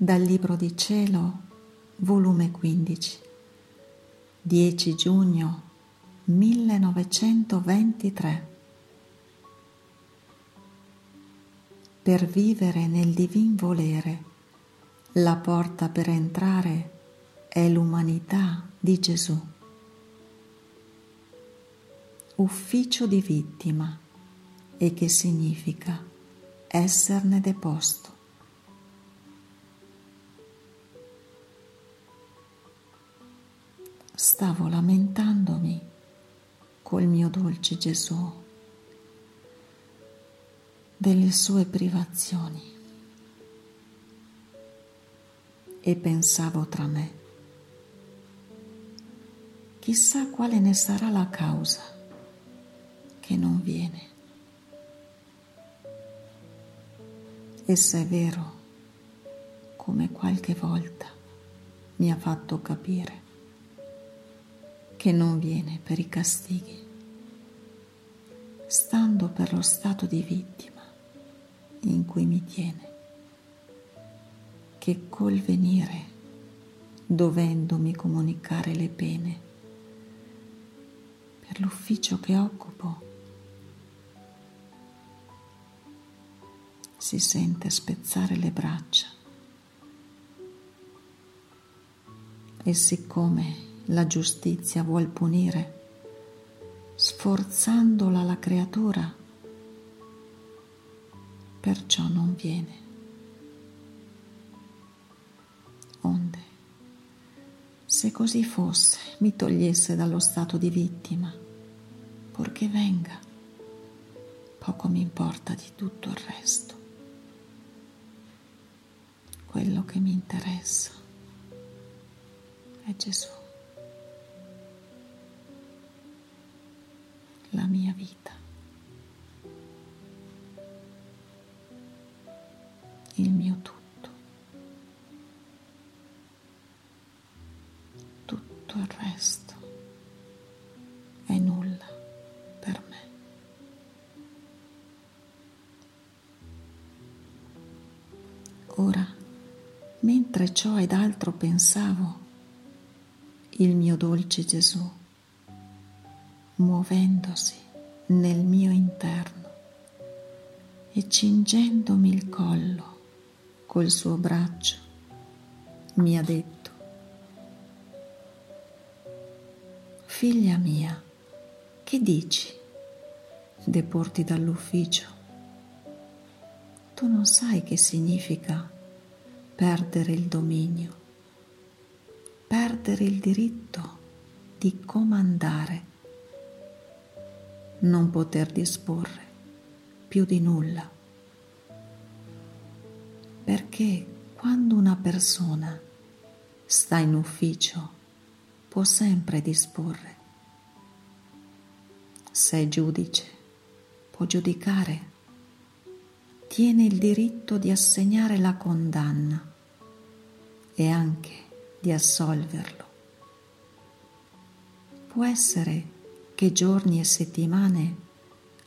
Dal Libro di Cielo, volume 15, 10 giugno 1923. Per vivere nel divin volere, la porta per entrare è l'umanità di Gesù. Ufficio di vittima e che significa esserne deposto. Stavo lamentandomi col mio dolce Gesù delle sue privazioni e pensavo tra me, chissà quale ne sarà la causa che non viene. E se è vero, come qualche volta mi ha fatto capire, che non viene per i castighi, stando per lo stato di vittima in cui mi tiene, che col venire, dovendomi comunicare le pene, per l'ufficio che occupo, si sente spezzare le braccia. E siccome la giustizia vuol punire, sforzandola la creatura, perciò non viene. Onde, se così fosse, mi togliesse dallo stato di vittima, purché venga, poco mi importa di tutto il resto. Quello che mi interessa è Gesù, la mia vita, il mio tutto, tutto il resto è nulla per me. Ora mentre ciò ed altro pensavo, il mio dolce Gesù, muovendosi nel mio interno e cingendomi il collo col suo braccio, mi ha detto, figlia mia, che dici? Deporti dall'ufficio. Tu non sai che significa perdere il dominio, perdere il diritto di comandare, non poter disporre più di nulla. Perché quando una persona sta in ufficio può sempre disporre. Se è giudice, può giudicare tiene il diritto di assegnare la condanna e anche di assolverlo. Può essere che giorni e settimane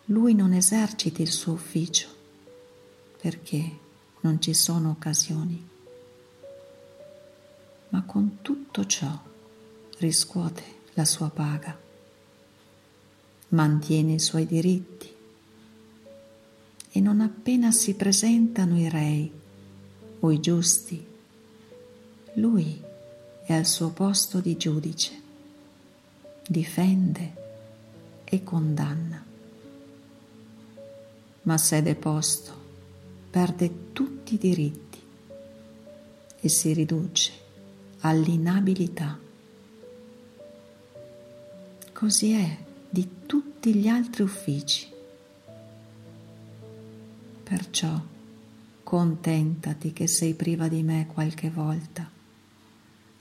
lui non eserciti il suo ufficio perché non ci sono occasioni, ma con tutto ciò riscuote la sua paga, mantiene i suoi diritti e non appena si presentano i rei o i giusti, lui è al suo posto di giudice, difende e condanna. Ma se deposto, perde tutti i diritti e si riduce all'inabilità. Così è di tutti gli altri uffici Perciò contentati che sei priva di me qualche volta,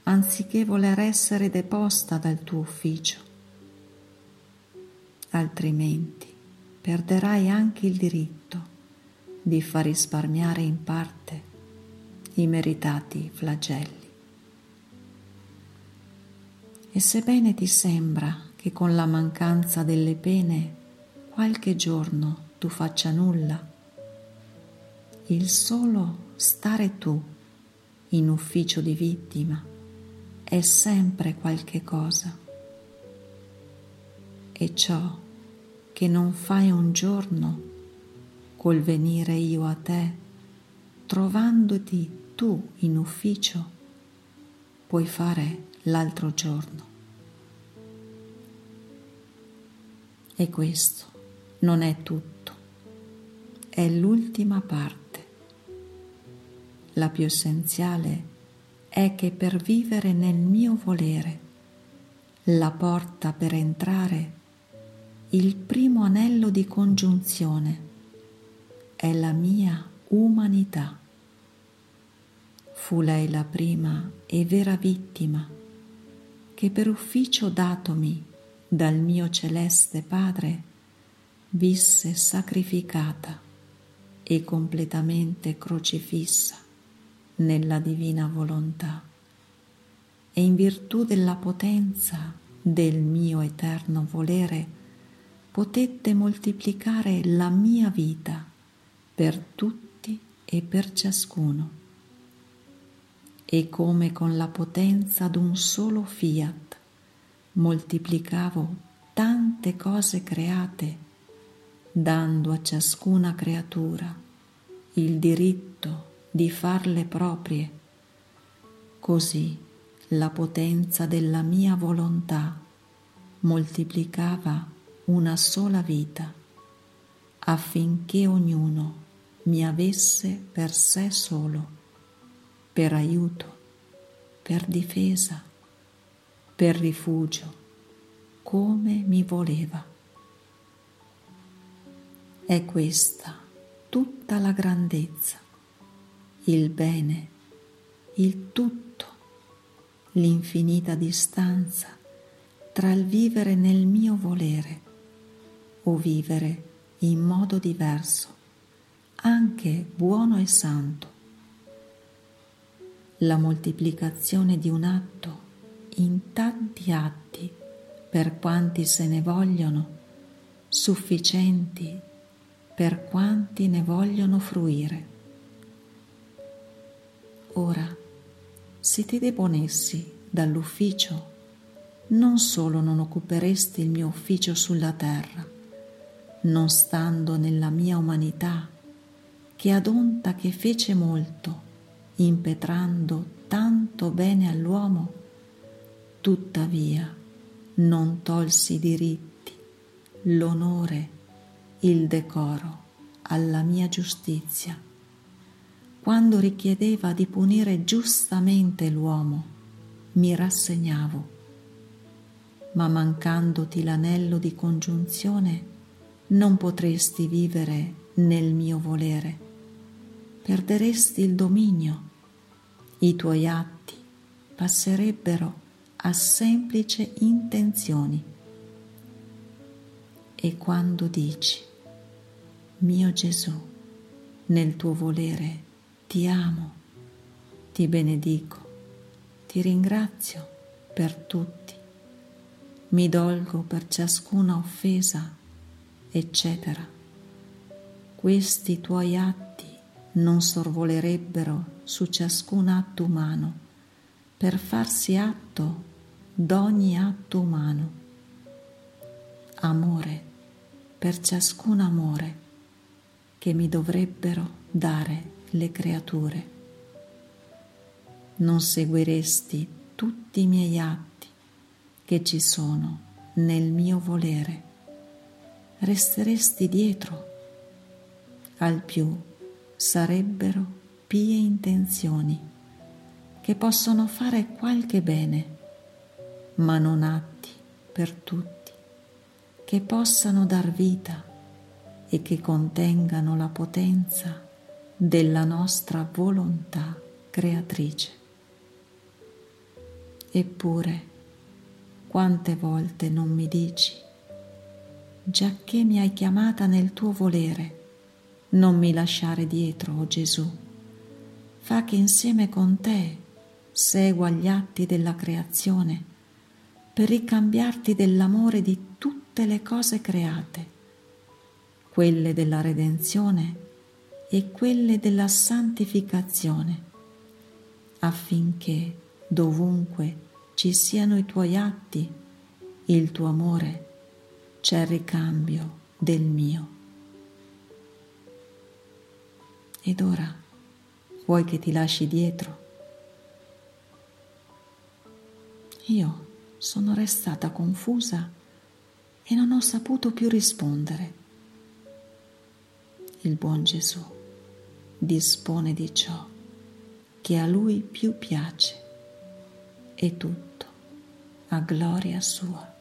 anziché voler essere deposta dal tuo ufficio. Altrimenti perderai anche il diritto di far risparmiare in parte i meritati flagelli. E sebbene ti sembra che con la mancanza delle pene qualche giorno tu faccia nulla, il solo stare tu in ufficio di vittima è sempre qualche cosa. E ciò che non fai un giorno col venire io a te, trovandoti tu in ufficio, puoi fare l'altro giorno. E questo non è tutto, è l'ultima parte. La più essenziale è che per vivere nel mio volere, la porta per entrare, il primo anello di congiunzione è la mia umanità. Fu lei la prima e vera vittima che per ufficio datomi dal mio celeste Padre visse sacrificata e completamente crocifissa nella divina volontà e in virtù della potenza del mio eterno volere potette moltiplicare la mia vita per tutti e per ciascuno. E come con la potenza d'un solo fiat moltiplicavo tante cose create dando a ciascuna creatura il diritto di farle proprie. Così la potenza della mia volontà moltiplicava una sola vita affinché ognuno mi avesse per sé solo, per aiuto, per difesa, per rifugio, come mi voleva. È questa tutta la grandezza, il bene, il tutto, l'infinita distanza tra il vivere nel mio volere o vivere in modo diverso, anche buono e santo. La moltiplicazione di un atto in tanti atti, per quanti se ne vogliono, sufficienti per quanti ne vogliono fruire. Ora, se ti deponessi dall'ufficio, non solo non occuperesti il mio ufficio sulla terra, non stando nella mia umanità, che adonta che fece molto, impetrando tanto bene all'uomo, tuttavia non tolsi i diritti, l'onore, il decoro alla mia giustizia. Quando richiedeva di punire giustamente l'uomo, mi rassegnavo, ma mancandoti l'anello di congiunzione, non potresti vivere nel mio volere, perderesti il dominio, i tuoi atti passerebbero a semplici intenzioni. E quando dici mio Gesù, nel tuo volere ti amo, ti benedico, ti ringrazio per tutti, mi dolgo per ciascuna offesa, eccetera. Questi tuoi atti non sorvolerebbero su ciascun atto umano per farsi atto d'ogni atto umano. Amore per ciascun amore che mi dovrebbero dare le creature. Non seguiresti tutti i miei atti che ci sono nel mio volere, resteresti dietro, al più sarebbero pie intenzioni che possono fare qualche bene, ma non atti per tutti, che possano dar vita e che contengano la potenza della nostra volontà creatrice. Eppure, quante volte non mi dici, giacché mi hai chiamata nel tuo volere, non mi lasciare dietro, o oh Gesù, fa che insieme con te segua gli atti della creazione per ricambiarti dell'amore di tutte le cose create quelle della redenzione e quelle della santificazione, affinché dovunque ci siano i tuoi atti, il tuo amore, c'è il ricambio del mio. Ed ora vuoi che ti lasci dietro? Io sono restata confusa e non ho saputo più rispondere. Il buon Gesù dispone di ciò che a lui più piace e tutto a gloria sua.